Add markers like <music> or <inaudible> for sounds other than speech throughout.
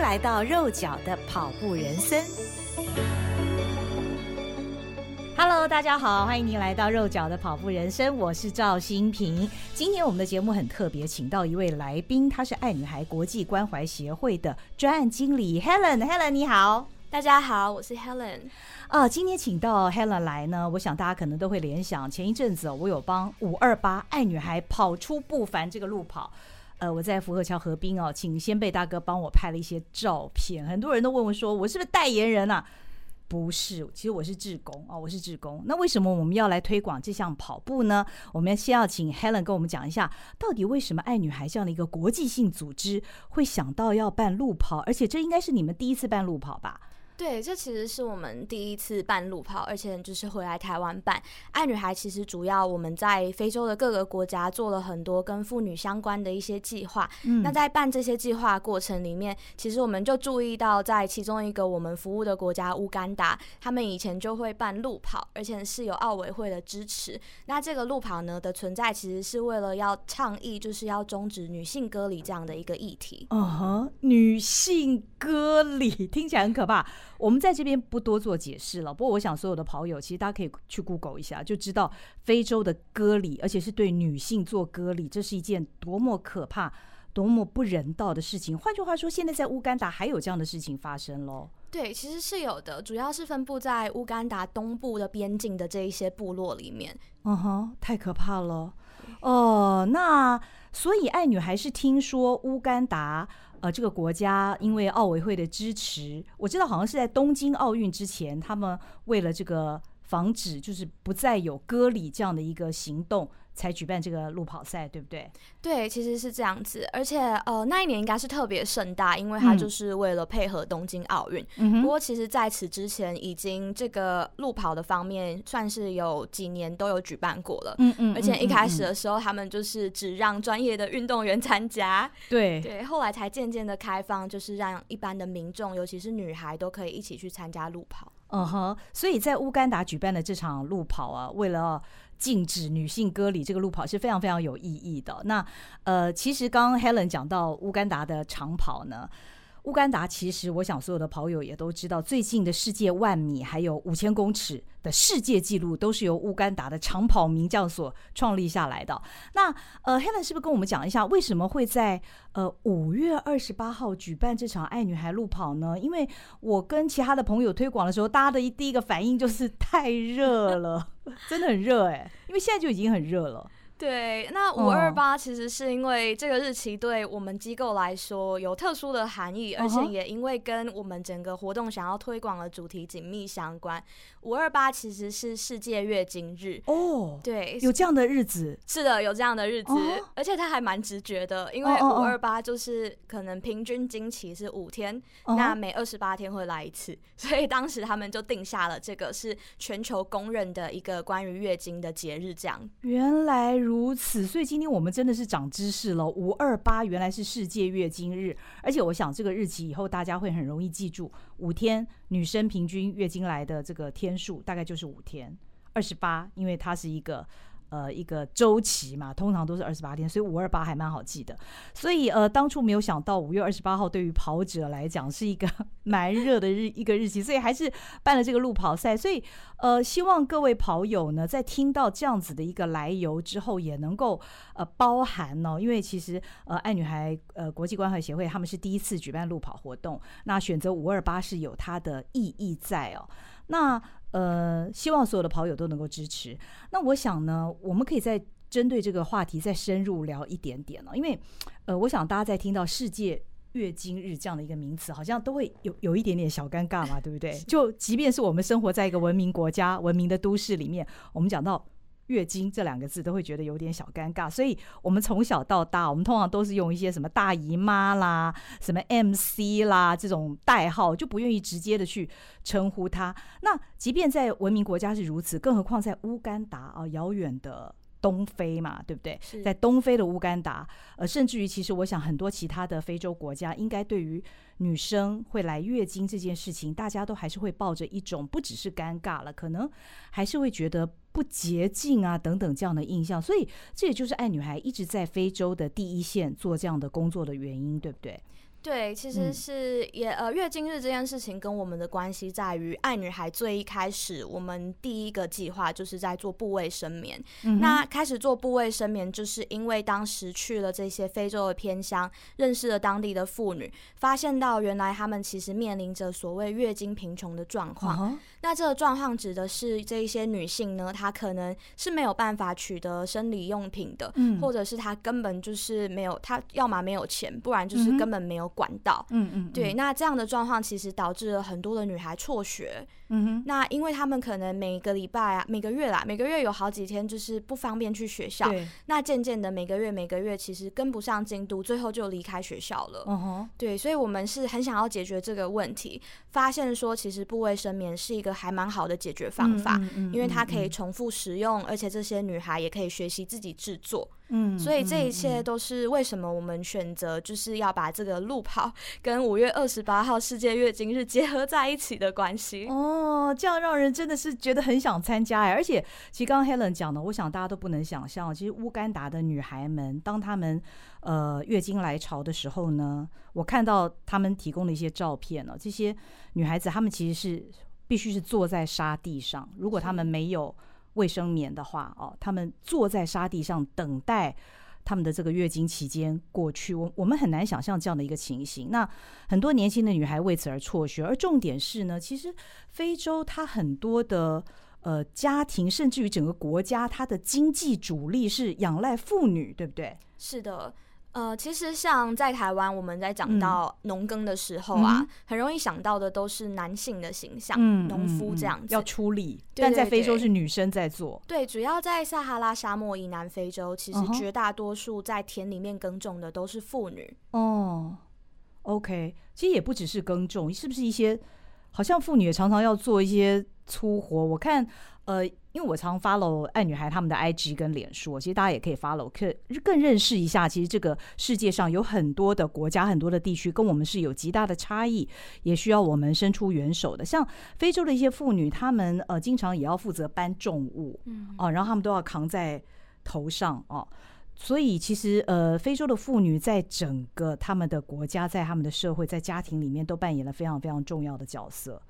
迎来到肉脚的跑步人生。Hello，大家好，欢迎您来到肉脚的跑步人生，我是赵新平。今天我们的节目很特别，请到一位来宾，她是爱女孩国际关怀协会的专案经理 Helen。Helen，你好，大家好，我是 Helen。啊，今天请到 Helen 来呢，我想大家可能都会联想，前一阵子我有帮五二八爱女孩跑出不凡这个路跑。呃，我在福和桥河滨哦，请先辈大哥帮我拍了一些照片，很多人都问我说，我是不是代言人啊？不是，其实我是志工哦，我是志工。那为什么我们要来推广这项跑步呢？我们先要请 Helen 跟我们讲一下，到底为什么爱女孩这样的一个国际性组织会想到要办路跑，而且这应该是你们第一次办路跑吧？对，这其实是我们第一次办路跑，而且就是回来台湾办。爱女孩其实主要我们在非洲的各个国家做了很多跟妇女相关的一些计划。嗯，那在办这些计划过程里面，其实我们就注意到，在其中一个我们服务的国家乌干达，他们以前就会办路跑，而且是有奥委会的支持。那这个路跑呢的存在，其实是为了要倡议，就是要终止女性割礼这样的一个议题。嗯哼，女性割礼听起来很可怕。我们在这边不多做解释了。不过，我想所有的跑友，其实大家可以去 Google 一下，就知道非洲的割礼，而且是对女性做割礼，这是一件多么可怕、多么不人道的事情。换句话说，现在在乌干达还有这样的事情发生喽？对，其实是有的，主要是分布在乌干达东部的边境的这一些部落里面。嗯哼，太可怕了。哦，那所以爱女还是听说乌干达。呃，这个国家因为奥委会的支持，我知道好像是在东京奥运之前，他们为了这个防止，就是不再有割礼这样的一个行动。才举办这个路跑赛，对不对？对，其实是这样子，而且呃，那一年应该是特别盛大，因为它就是为了配合东京奥运。嗯。不过，其实在此之前，已经这个路跑的方面算是有几年都有举办过了。嗯嗯。而且一开始的时候，他们就是只让专业的运动员参加。对对，后来才渐渐的开放，就是让一般的民众，尤其是女孩，都可以一起去参加路跑。嗯哼，所以在乌干达举办的这场路跑啊，为了禁止女性割礼，这个路跑是非常非常有意义的。那呃，其实刚刚 Helen 讲到乌干达的长跑呢。乌干达其实，我想所有的跑友也都知道，最近的世界万米还有五千公尺的世界纪录都是由乌干达的长跑名将所创立下来的。那呃，Helen 是不是跟我们讲一下，为什么会在呃五月二十八号举办这场爱女孩路跑呢？因为我跟其他的朋友推广的时候，大家的第一个反应就是太热了，<laughs> 真的很热哎、因为现在就已经很热了。对，那五二八其实是因为这个日期对我们机构来说有特殊的含义，而且也因为跟我们整个活动想要推广的主题紧密相关。五二八其实是世界月经日哦，对，有这样的日子，是的，有这样的日子，而且它还蛮直觉的，因为五二八就是可能平均经期是五天，那每二十八天会来一次，<laughs> 所以当时他们就定下了这个是全球公认的一个关于月经的节日，这样。原来如如此，所以今天我们真的是长知识了。五二八原来是世界月经日，而且我想这个日期以后大家会很容易记住。五天，女生平均月经来的这个天数大概就是五天。二十八，因为它是一个。呃，一个周期嘛，通常都是二十八天，所以五二八还蛮好记的。所以呃，当初没有想到五月二十八号对于跑者来讲是一个 <laughs> 蛮热的日一个日期，所以还是办了这个路跑赛。所以呃，希望各位跑友呢，在听到这样子的一个来由之后，也能够呃包含哦，因为其实呃，爱女孩呃国际关怀协会他们是第一次举办路跑活动，那选择五二八是有它的意义在哦。那呃，希望所有的跑友都能够支持。那我想呢，我们可以再针对这个话题再深入聊一点点了，因为呃，我想大家在听到世界月经日这样的一个名词，好像都会有有一点点小尴尬嘛，对不对？就即便是我们生活在一个文明国家、文明的都市里面，我们讲到。月经这两个字都会觉得有点小尴尬，所以我们从小到大，我们通常都是用一些什么大姨妈啦、什么 MC 啦这种代号，就不愿意直接的去称呼她。那即便在文明国家是如此，更何况在乌干达啊，遥远的东非嘛，对不对？在东非的乌干达，呃，甚至于其实我想很多其他的非洲国家，应该对于女生会来月经这件事情，大家都还是会抱着一种不只是尴尬了，可能还是会觉得。不洁净啊，等等这样的印象，所以这也就是爱女孩一直在非洲的第一线做这样的工作的原因，对不对？对，其实是也呃，月经日这件事情跟我们的关系在于，爱女孩最一开始，我们第一个计划就是在做部位生棉。嗯、那开始做部位生棉，就是因为当时去了这些非洲的偏乡，认识了当地的妇女，发现到原来她们其实面临着所谓月经贫穷的状况。Uh-huh. 那这个状况指的是这一些女性呢，她可能是没有办法取得生理用品的，嗯、或者是她根本就是没有，她要么没有钱，不然就是根本没有管道，嗯嗯，对，那这样的状况其实导致了很多的女孩辍学，嗯哼，那因为他们可能每个礼拜啊，每个月啦，每个月有好几天就是不方便去学校，对，那渐渐的每个月每个月其实跟不上进度，最后就离开学校了，嗯哼，对，所以我们是很想要解决这个问题，发现说其实部卫生棉是一个还蛮好的解决方法，嗯嗯嗯嗯，因为它可以重复使用，而且这些女孩也可以学习自己制作。嗯，所以这一切都是为什么我们选择就是要把这个路跑跟五月二十八号世界月经日结合在一起的关系。哦，这样让人真的是觉得很想参加哎！而且，其实刚刚 Helen 讲的，我想大家都不能想象，其实乌干达的女孩们，当她们呃月经来潮的时候呢，我看到她们提供的一些照片呢，这些女孩子她们其实是必须是坐在沙地上，如果她们没有。卫生棉的话，哦，她们坐在沙地上等待他们的这个月经期间过去，我我们很难想象这样的一个情形。那很多年轻的女孩为此而辍学，而重点是呢，其实非洲它很多的呃家庭，甚至于整个国家，它的经济主力是仰赖妇女，对不对？是的。呃，其实像在台湾，我们在讲到农耕的时候啊，嗯、很容易想到的都是男性的形象，农、嗯、夫这样子、嗯、要出力。但在非洲是女生在做。对，主要在撒哈拉沙漠以南非洲，其实绝大多数在田里面耕种的都是妇女。哦，OK，其实也不只是耕种，是不是一些好像妇女也常常要做一些粗活？我看。呃，因为我常 follow 爱女孩他们的 IG 跟脸书，其实大家也可以 follow，可更认识一下，其实这个世界上有很多的国家、很多的地区跟我们是有极大的差异，也需要我们伸出援手的。像非洲的一些妇女，她们呃经常也要负责搬重物，嗯，哦，然后她们都要扛在头上哦，所以其实呃，非洲的妇女在整个他们的国家、在他们的社会、在家庭里面都扮演了非常非常重要的角色。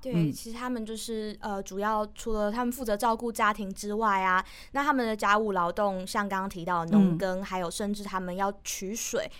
对，其实他们就是呃，主要除了他们负责照顾家庭之外啊，那他们的家务劳动，像刚刚提到农耕，嗯，还有甚至他们要取水。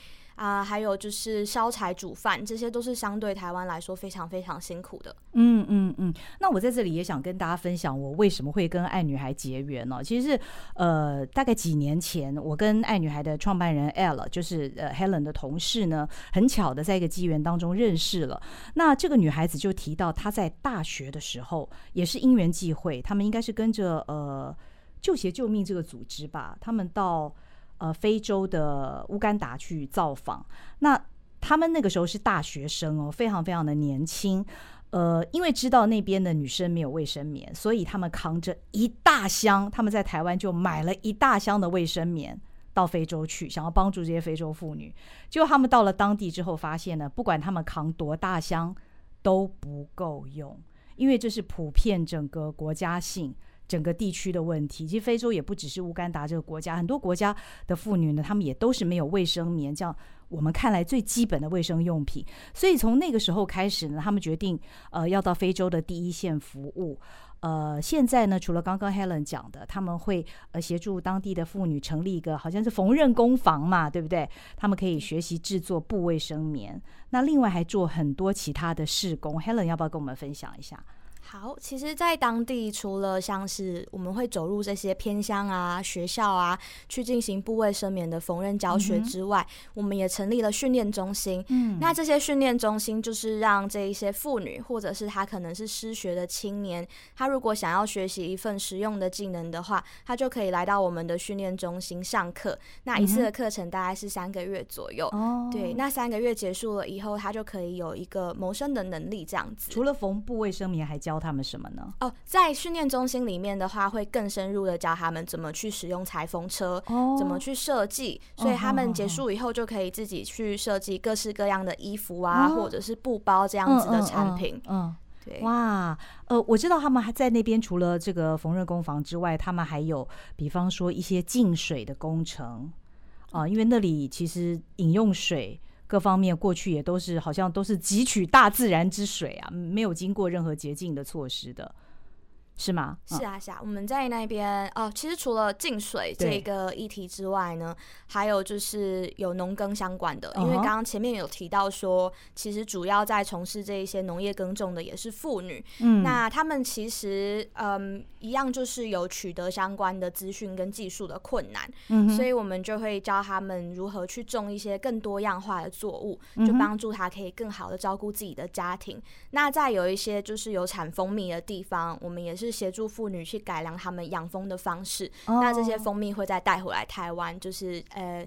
啊，还有就是烧柴煮饭，这些都是相对台湾来说非常非常辛苦的。嗯嗯嗯。那我在这里也想跟大家分享，我为什么会跟爱女孩结缘呢？其实是呃，大概几年前，我跟爱女孩的创办人 L，就是呃 Helen 的同事呢，很巧的在一个机缘当中认识了。那这个女孩子就提到，她在大学的时候也是因缘际会，他们应该是跟着呃救鞋救命这个组织吧，他们到。呃，非洲的乌干达去造访，那他们那个时候是大学生哦，非常非常的年轻。呃，因为知道那边的女生没有卫生棉，所以他们扛着一大箱，他们在台湾就买了一大箱的卫生棉到非洲去，想要帮助这些非洲妇女。结果他们到了当地之后，发现呢，不管他们扛多大箱都不够用，因为这是普遍整个国家性。整个地区的问题，其实非洲也不只是乌干达这个国家，很多国家的妇女呢，她们也都是没有卫生棉，这样我们看来最基本的卫生用品。所以从那个时候开始呢，他们决定呃要到非洲的第一线服务。呃，现在呢，除了刚刚 Helen 讲的，他们会呃协助当地的妇女成立一个好像是缝纫工坊嘛，对不对？他们可以学习制作布卫生棉。那另外还做很多其他的事工，Helen 要不要跟我们分享一下？好，其实，在当地除了像是我们会走入这些偏乡啊、学校啊，去进行部位生棉的缝纫教学之外，嗯，我们也成立了训练中心。嗯，那这些训练中心就是让这一些妇女，或者是她可能是失学的青年，她如果想要学习一份实用的技能的话，她就可以来到我们的训练中心上课。那一次的课程大概是三个月左右。哦，对，那三个月结束了以后，她就可以有一个谋生的能力。这样子，除了缝部卫生棉，还教他们什么呢？哦，在训练中心里面的话，会更深入的教他们怎么去使用裁缝车，哦，怎么去设计，所以他们结束以后就可以自己去设计各式各样的衣服啊，哦，或者是布包这样子的产品。嗯，对，哇，呃，我知道他们还在那边，除了这个缝纫工坊之外，他们还有，比方说一些净水的工程啊，呃，因为那里其实饮用水。各方面过去也都是好像都是汲取大自然之水啊，没有经过任何洁净的措施的。是吗？是啊，是啊，我们在那边哦。其实除了净水这个议题之外呢，还有就是有农耕相关的。因为刚刚前面有提到说，其实主要在从事这一些农业耕种的也是妇女。嗯，那他们其实嗯一样就是有取得相关的资讯跟技术的困难。嗯，所以我们就会教他们如何去种一些更多样化的作物，就帮助他可以更好的照顾自己的家庭。那在有一些就是有产蜂蜜的地方，我们也是。协助妇女去改良他们养蜂的方式，哦、那这些蜂蜜会再带回来台湾，就是呃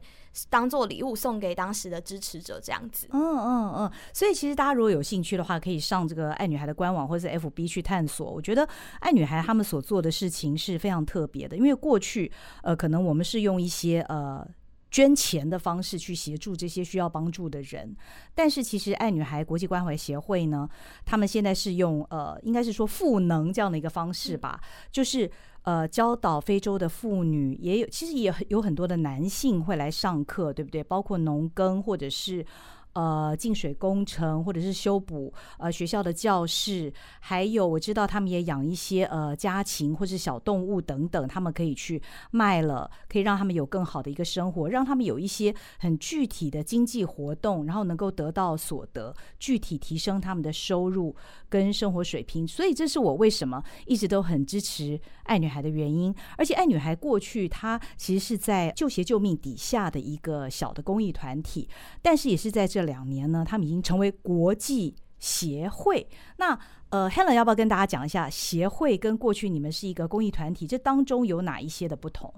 当做礼物送给当时的支持者这样子。嗯嗯嗯，所以其实大家如果有兴趣的话，可以上这个爱女孩的官网或者是 FB 去探索。我觉得爱女孩他们所做的事情是非常特别的，因为过去呃可能我们是用一些呃。捐钱的方式去协助这些需要帮助的人，但是其实爱女孩国际关怀协会呢，他们现在是用呃，应该是说赋能这样的一个方式吧，就是呃教导非洲的妇女，也有其实也有很多的男性会来上课，对不对？包括农耕或者是。呃，净水工程或者是修补呃学校的教室，还有我知道他们也养一些呃家禽或是小动物等等，他们可以去卖了，可以让他们有更好的一个生活，让他们有一些很具体的经济活动，然后能够得到所得，具体提升他们的收入跟生活水平。所以这是我为什么一直都很支持爱女孩的原因。而且爱女孩过去她其实是在救鞋救命底下的一个小的公益团体，但是也是在这。两年呢，他们已经成为国际协会。那呃，Helen 要不要跟大家讲一下协会跟过去你们是一个公益团体，这当中有哪一些的不同？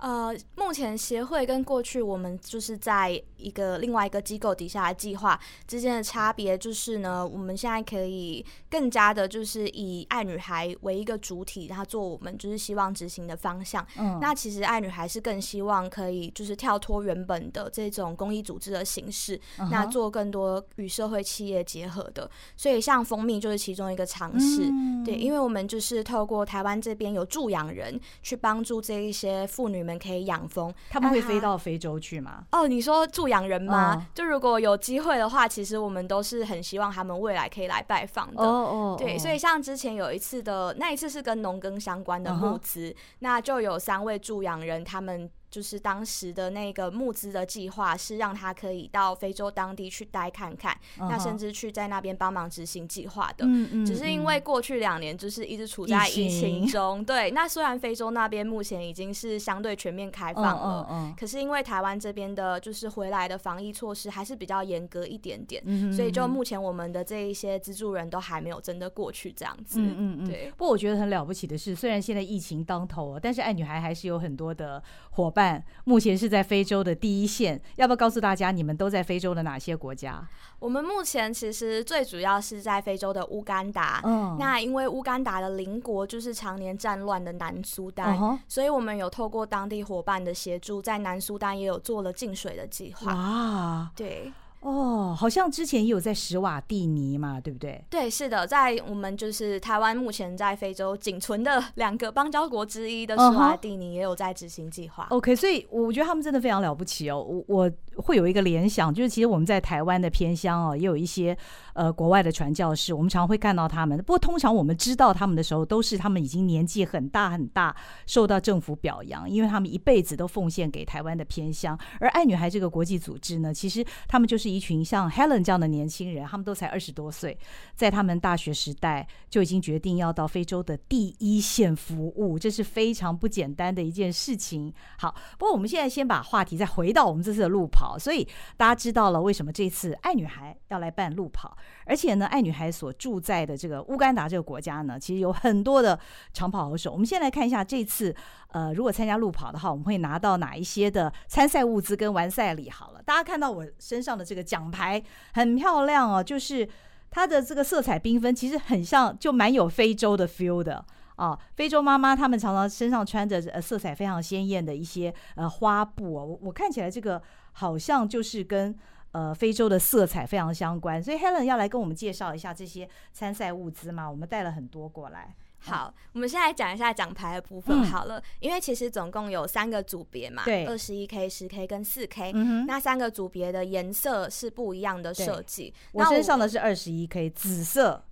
呃，目前协会跟过去我们就是在一个另外一个机构底下的计划之间的差别，就是呢，我们现在可以更加的，就是以爱女孩为一个主体，然后做我们就是希望执行的方向。嗯，那其实爱女孩是更希望可以就是跳脱原本的这种公益组织的形式，嗯、那做更多与社会企业结合的。所以像蜂蜜就是其中一个尝试。嗯、对，因为我们就是透过台湾这边有助养人去帮助这一些妇女们。可以养蜂，他们会飞到非洲去吗？哦，你说助养人吗？哦、就如果有机会的话，其实我们都是很希望他们未来可以来拜访的。哦哦，对，所以像之前有一次的那一次是跟农耕相关的募资，那就有三位助养人他们。就是当时的那个募资的计划是让他可以到非洲当地去待看看，uh huh. 那甚至去在那边帮忙执行计划的。嗯嗯。只是因为过去两年就是一直处在疫情中，情。对。那虽然非洲那边目前已经是相对全面开放了，嗯嗯、uh，huh. 可是因为台湾这边的就是回来的防疫措施还是比较严格一点点，嗯、所以就目前我们的这一些资助人都还没有真的过去这样子。嗯嗯嗯。对。不过我觉得很了不起的是，虽然现在疫情当头，但是爱女孩还是有很多的伙伴。目前是在非洲的第一线，要不要告诉大家你们都在非洲的哪些国家？我们目前其实最主要是在非洲的乌干达。嗯，那因为乌干达的邻国就是常年战乱的南苏丹，所以我们有透过当地伙伴的协助，在南苏丹也有做了净水的计划。哇，对。哦，好像之前也有在史瓦蒂尼嘛，对不对？对，是的，在我们就是台湾目前在非洲仅存的 <laughs> 两个邦交国之一的史瓦蒂尼也有在执行计划。Uh huh. OK，所以我觉得他们真的非常了不起哦。我我会有一个联想，就是其实我们在台湾的偏乡哦，也有一些呃国外的传教士，我们常会看到他们。不过通常我们知道他们的时候，都是他们已经年纪很大很大，受到政府表扬，因为他们一辈子都奉献给台湾的偏乡。而爱女孩这个国际组织呢，其实他们就是。一群像 Helen 这样的年轻人，他们都才二十多岁，在他们大学时代就已经决定要到非洲的第一线服务，这是非常不简单的一件事情。好，不过我们现在先把话题再回到我们这次的路跑，跑所以大家知道了为什么这次爱女孩要来办路跑，而且呢，爱女孩所住在的这个乌干达这个国家呢，其实有很多的长跑好手。我们先来看一下这次，呃，如果参加路跑的话，我们会拿到哪一些的参赛物资跟完赛礼？好了，大家看到我身上的这个。奖牌很漂亮哦，就是它的这个色彩缤纷，其实很像，就蛮有非洲的 feel 的啊。非洲妈妈她们常常身上穿着呃色彩非常鲜艳的一些呃花布哦，我我看起来这个好像就是跟呃非洲的色彩非常相关，所以 Helen 要来跟我们介绍一下这些参赛物资嘛？我们带了很多过来。好，我们先来讲一下奖牌的部分好了，嗯、因为其实总共有三个组别嘛，对，二十一 K、十 K 跟四 K，嗯，那三个组别的颜色是不一样的设计。我身上的是二十一 K 紫色，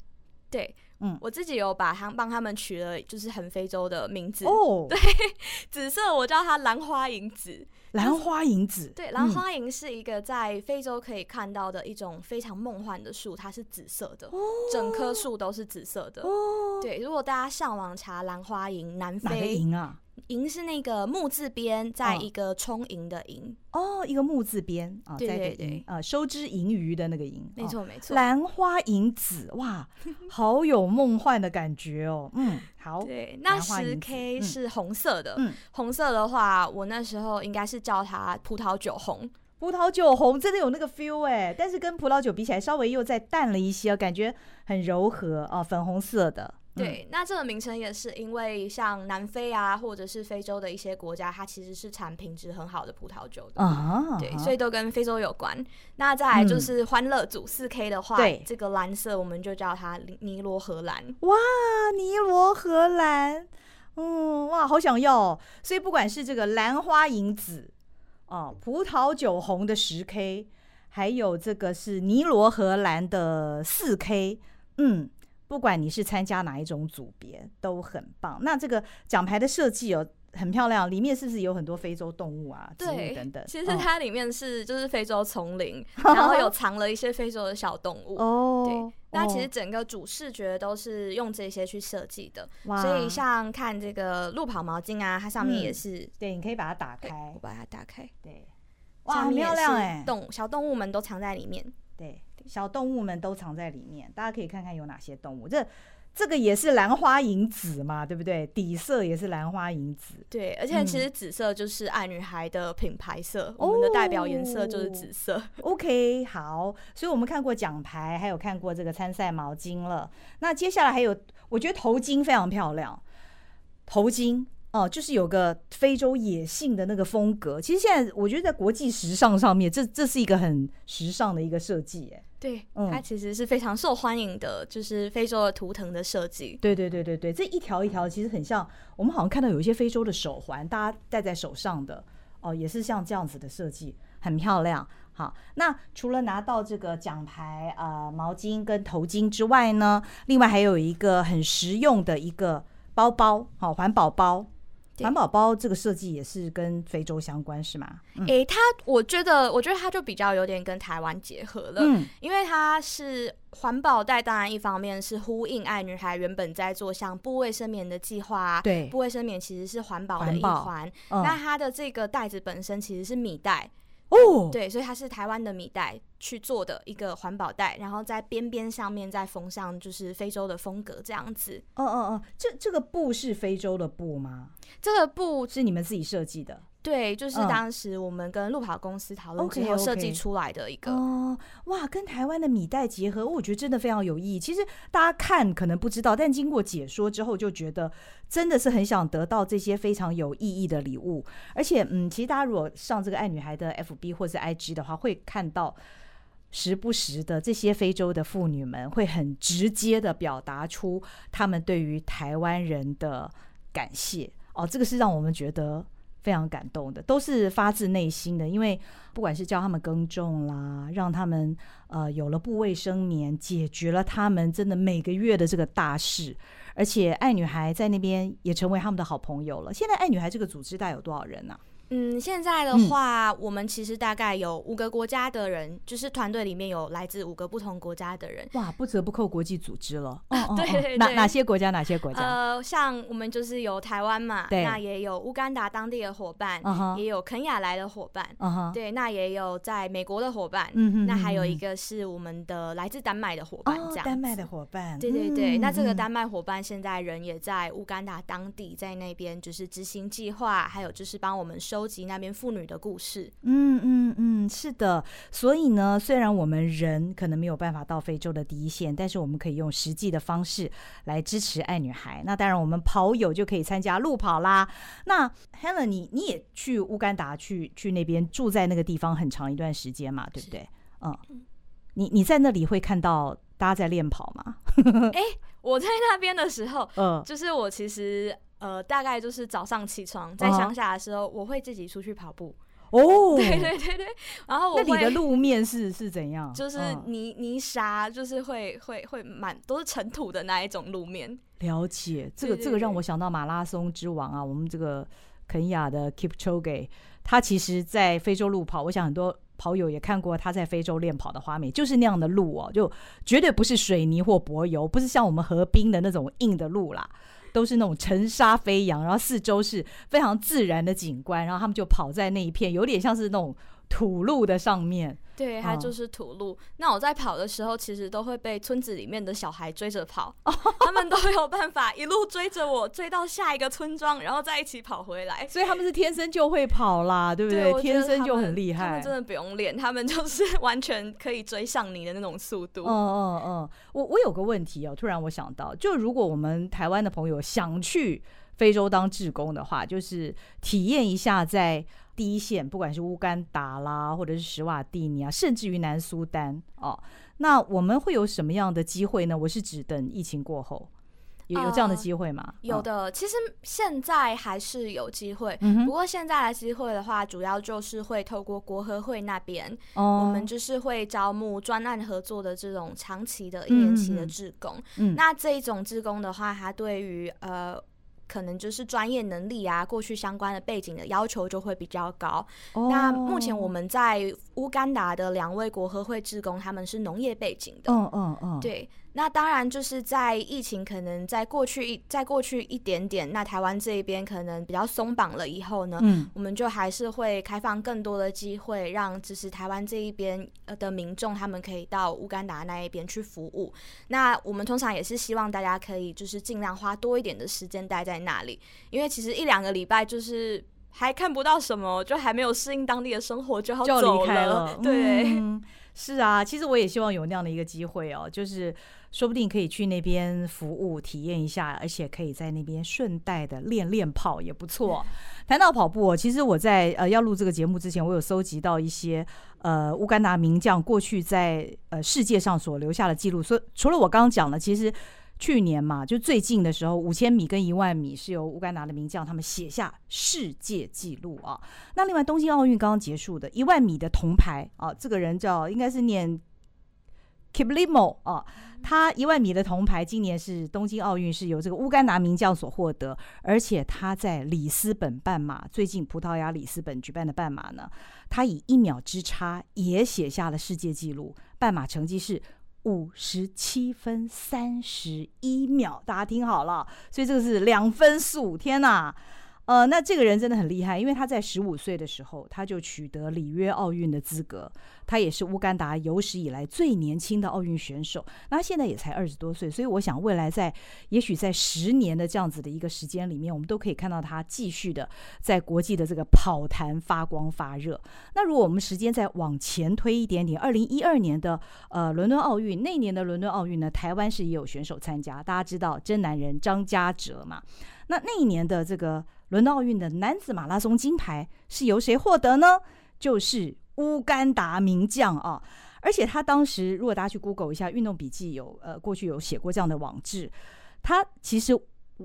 对。嗯，我自己有把他帮他们取了，就是很非洲的名字哦。对，<laughs> 紫色我叫它兰花银紫。兰花银紫，对，兰花银是一个在非洲可以看到的一种非常梦幻的树，它是紫色的，哦、整棵树都是紫色的。哦、对，如果大家上网查兰花银，南非。银啊？银是那个木字边，在一个充盈的盈哦，一个木字边啊，对对对，呃，收之盈余的那个盈，没错没错。兰花银紫，哇，好有梦幻的感觉哦。嗯，好。对，那十 K 是红色的，嗯，红色的话，我那时候应该是叫它葡萄酒红。葡萄酒红真的有那个 feel 哎，但是跟葡萄酒比起来，稍微又再淡了一些，感觉很柔和啊，粉红色的。对，那这个名称也是因为像南非啊，或者是非洲的一些国家，它其实是产品质很好的葡萄酒的啊，对，所以都跟非洲有关。那再来就是欢乐组四 K 的话，对，这个蓝色我们就叫它尼罗河蓝。哇，尼罗河蓝，嗯，哇，好想要。所以不管是这个兰花银紫哦，葡萄酒红的十 K，还有这个是尼罗河蓝的四 K，嗯。不管你是参加哪一种组别，都很棒。那这个奖牌的设计哦，很漂亮，里面是不是有很多非洲动物啊、植物等等？其实它里面是就是非洲丛林，<laughs> 哦、然后有藏了一些非洲的小动物。哦，对。那其实整个主视觉都是用这些去设计的。哇！所以像看这个路跑毛巾啊，它上面也是。嗯、对，你可以把它打开。我把它打开。对。哇，很漂亮哎！动小动物们都藏在里面。对。小动物们都藏在里面，大家可以看看有哪些动物。这这个也是兰花银紫嘛，对不对？底色也是兰花银紫。对，而且其实紫色就是爱女孩的品牌色，嗯、我们的代表颜色就是紫色。哦、OK，好，所以我们看过奖牌，还有看过这个参赛毛巾了。那接下来还有，我觉得头巾非常漂亮，头巾。哦，就是有个非洲野性的那个风格。其实现在我觉得在国际时尚上面，这这是一个很时尚的一个设计，哎，对，嗯，它其实是非常受欢迎的，就是非洲的图腾的设计。对对对对对，这一条一条其实很像我们好像看到有一些非洲的手环，大家戴在手上的，哦，也是像这样子的设计，很漂亮。好，那除了拿到这个奖牌啊、呃、毛巾跟头巾之外呢，另外还有一个很实用的一个包包，好，环保包。环保包这个设计也是跟非洲相关是吗？诶、嗯欸，它我觉得，我觉得它就比较有点跟台湾结合了，嗯，因为它是环保袋，当然一方面是呼应爱女孩原本在做像布卫生棉的计划，对，布卫生棉其实是环保的一环，嗯、那它的这个袋子本身其实是米袋。哦，对，所以它是台湾的米袋去做的一个环保袋，然后在边边上面再缝上就是非洲的风格这样子。哦哦哦，这这个布是非洲的布吗？这个布是你们自己设计的？对，就是当时我们跟路跑公司讨论之后设计出来的一个。哦，哇，跟台湾的米袋结合，我觉得真的非常有意义。其实大家看可能不知道，但经过解说之后，就觉得真的是很想得到这些非常有意义的礼物。而且，嗯，其实大家如果上这个爱女孩的 FB 或是 IG 的话，会看到时不时的这些非洲的妇女们会很直接的表达出他们对于台湾人的感谢。哦，这个是让我们觉得。非常感动的，都是发自内心的。因为不管是教他们耕种啦，让他们呃有了部卫生棉，解决了他们真的每个月的这个大事，而且爱女孩在那边也成为他们的好朋友了。现在爱女孩这个组织大概有多少人呢、嗯，现在的话，我们其实大概有五个国家的人，嗯、就是团队里面有来自五个不同国家的人。哇，不折不扣国际组织了。哦哦哦、对对对，哪哪些国家？哪些国家？呃，像我们就是有台湾嘛，对那也有乌干达当地的伙伴，也有肯亚来的伙伴，对，那也有在美国的伙伴，嗯、哼那还有一个是我们的来自丹麦的伙伴，这样、哦。丹麦的伙伴，对对对，嗯、那这个丹麦伙伴现在人也在乌干达当地，在那边就是执行计划，还有就是帮我们收集那边妇女。的故事，嗯嗯嗯，是的。所以呢，虽然我们人可能没有办法到非洲的第一线，但是我们可以用实际的方式来支持爱女孩。那当然，我们跑友就可以参加路跑啦。那 Helen，你你也去乌干达去去那边住在那个地方很长一段时间嘛，对不对？嗯，你你在那里会看到大家在练跑吗？<laughs> 哎。我在那边的时候，嗯，就是我其实呃，大概就是早上起床在乡下的时候，我会自己出去跑步。哦，<laughs> 对对对对，然后我那里的路面是是怎样？就是泥泥沙，就是会会会满都是尘土的那一种路面。了解，这个这个让我想到马拉松之王啊，我们这个肯亚的 Kipchoge，他其实在非洲路跑，我想很多跑友也看过他在非洲练跑的画面，就是那样的路哦，就绝对不是水泥或柏油，不是像我们河滨的那种硬的路啦。都是那种尘沙飞扬，然后四周是非常自然的景观，然后他们就跑在那一片，有点像是那种土路的上面。对，它就是土路。嗯、那我在跑的时候，其实都会被村子里面的小孩追着跑，哦、他们都有办法一路追着我，追到下一个村庄，然后再一起跑回来。所以他们是天生就会跑啦，对不对？对，天生就很厉害。他们真的不用练，他们就是 <laughs> 完全可以追上你的那种速度。嗯嗯嗯。我我有个问题哦，突然我想到，就如果我们台湾的朋友想去非洲当志工的话，就是体验一下在。第一线，不管是乌干达啦，或者是史瓦蒂尼啊，甚至于南苏丹哦，那我们会有什么样的机会呢？我是指等疫情过后，有有这样的机会吗？呃、有的，其实现在还是有机会，嗯、不过现在的机会的话，主要就是会透过国合会那边，哦、我们就是会招募专案合作的这种长期的一年期的志工。嗯，那这一种志工的话，它对于呃。可能就是专业能力啊，过去相关的背景的要求就会比较高。Oh. 那目前我们在乌干达的两位国合会志工，他们是农业背景的。嗯嗯嗯，对。那当然，就是在疫情可能在过去一在过去一点点，那台湾这一边可能比较松绑了以后呢，嗯，我们就还是会开放更多的机会，让支持台湾这一边的民众，他们可以到乌干达那一边去服务。那我们通常也是希望大家可以就是尽量花多一点的时间待在那里，因为其实一两个礼拜就是还看不到什么，就还没有适应当地的生活就要走了。<laughs> 对。嗯是啊，其实我也希望有那样的一个机会哦，就是说不定可以去那边服务体验一下，而且可以在那边顺带的练练跑也不错。<laughs> 谈到跑步，其实我在呃要录这个节目之前，我有搜集到一些呃乌干达名将过去在呃世界上所留下的记录，所以除了我刚刚讲的，其实。去年嘛，就最近的时候，五千米跟一万米是由乌干达的名将他们写下世界纪录啊。那另外东京奥运刚刚结束的一万米的铜牌啊，这个人叫应该是念 Kiblimo 啊，他一万米的铜牌今年是东京奥运是由这个乌干达名将所获得，而且他在里斯本半马，最近葡萄牙里斯本举办的半马呢，他以一秒之差也写下了世界纪录，半马成绩是。五十七分三十一秒，大家听好了，所以这个是两分四五天呐。呃，那这个人真的很厉害，因为他在十五岁的时候他就取得里约奥运的资格，他也是乌干达有史以来最年轻的奥运选手。那现在也才二十多岁，所以我想未来在也许在十年的这样子的一个时间里面，我们都可以看到他继续的在国际的这个跑坛发光发热。那如果我们时间再往前推一点点，二零一二年的呃伦敦奥运那年的伦敦奥运呢，台湾是也有选手参加，大家知道真男人张家哲嘛？那那一年的这个。伦敦奥运的男子马拉松金牌是由谁获得呢？就是乌干达名将啊！而且他当时，如果大家去 Google 一下《运动笔记》，有呃过去有写过这样的网志。他其实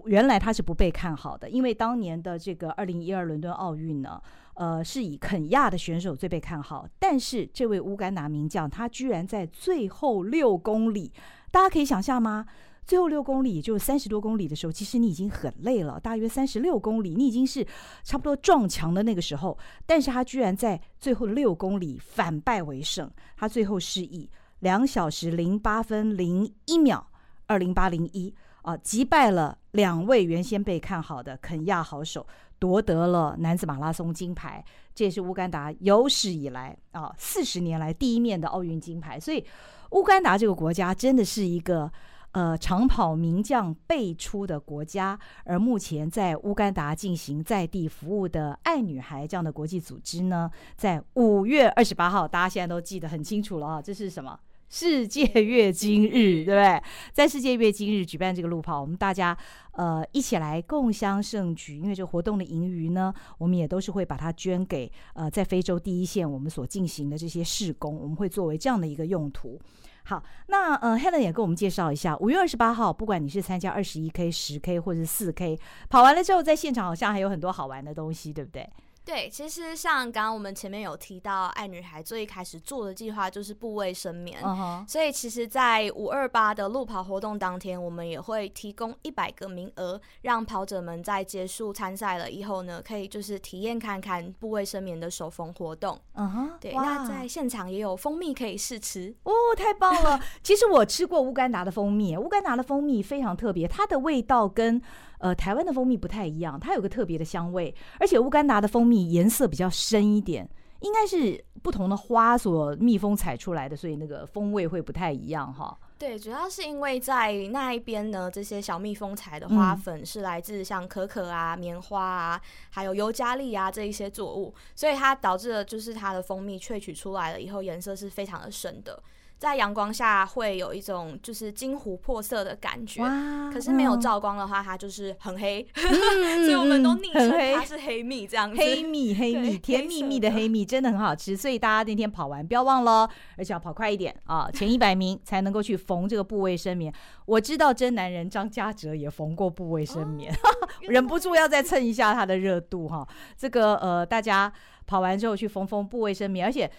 原来他是不被看好的，因为当年的这个二零一二伦敦奥运呢，呃是以肯亚的选手最被看好。但是这位乌干达名将，他居然在最后六公里，大家可以想象吗？最后六公里，也就是三十多公里的时候，其实你已经很累了，大约三十六公里，你已经是差不多撞墙的那个时候。但是他居然在最后六公里反败为胜，他最后是以两小时零八分零一秒二零八零一啊，击败了两位原先被看好的肯亚好手，夺得了男子马拉松金牌。这也是乌干达有史以来啊四十年来第一面的奥运金牌。所以乌干达这个国家真的是一个。呃，长跑名将辈出的国家，而目前在乌干达进行在地服务的爱女孩这样的国际组织呢，在五月二十八号，大家现在都记得很清楚了啊，这是什么？世界月经日，对不对？在世界月经日举办这个路跑，我们大家呃一起来共襄盛举。因为这活动的盈余呢，我们也都是会把它捐给呃在非洲第一线我们所进行的这些事工，我们会作为这样的一个用途。好，那嗯，Helen 也跟我们介绍一下，五月二十八号，不管你是参加二十一 K、十 K 或者是四 K，跑完了之后，在现场好像还有很多好玩的东西，对不对？对，其实像刚刚我们前面有提到，爱女孩最一开始做的计划就是部位生棉，uh huh. 所以其实，在五二八的路跑活动当天，我们也会提供一百个名额，让跑者们在结束参赛了以后呢，可以就是体验看看部位生棉的手缝活动。嗯哼、uh，huh. 对.那在现场也有蜂蜜可以试吃哦，太棒了！<laughs> 其实我吃过乌干达的蜂蜜，乌干达的蜂蜜非常特别，它的味道跟。呃，台湾的蜂蜜不太一样，它有个特别的香味，而且乌干达的蜂蜜颜色比较深一点，应该是不同的花所蜜蜂采出来的，所以那个风味会不太一样哈。对，主要是因为在那一边呢，这些小蜜蜂采的花粉是来自像可可啊、棉花啊，还有尤加利啊这一些作物，所以它导致了就是它的蜂蜜萃取出来了以后，颜色是非常的深的。在阳光下会有一种就是金琥珀色的感觉，可是没有照光的话，它就是很黑，嗯、<laughs> 所以我们都昵称它是黑蜜这样子。黑蜜，黑蜜，甜蜜蜜的黑蜜真的很好吃，所以大家那天跑完不要忘了，而且要跑快一点啊，前一百名才能够去缝这个部位生棉。我知道真男人张家哲也缝过部位生棉，哦、<laughs> 忍不住要再蹭一下他的热度哈。这个呃，大家跑完之后去缝缝部位生棉，而且。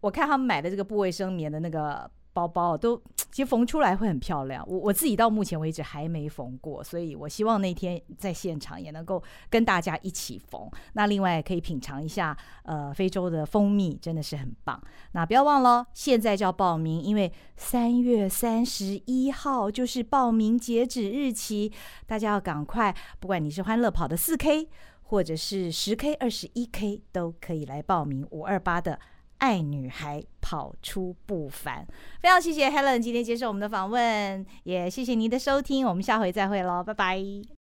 我看他们买的这个布卫生棉的那个包包都，其实缝出来会很漂亮。我我自己到目前为止还没缝过，所以我希望那天在现场也能够跟大家一起缝。那另外可以品尝一下，呃，非洲的蜂蜜真的是很棒。那不要忘了，现在就要报名，因为三月三十一号就是报名截止日期，大家要赶快。不管你是欢乐跑的四 K，或者是十 K、二十一 K，都可以来报名五二八的。爱女孩跑出不凡，非常谢谢 Helen 今天接受我们的访问，也谢谢您的收听，我们下回再会喽，拜拜。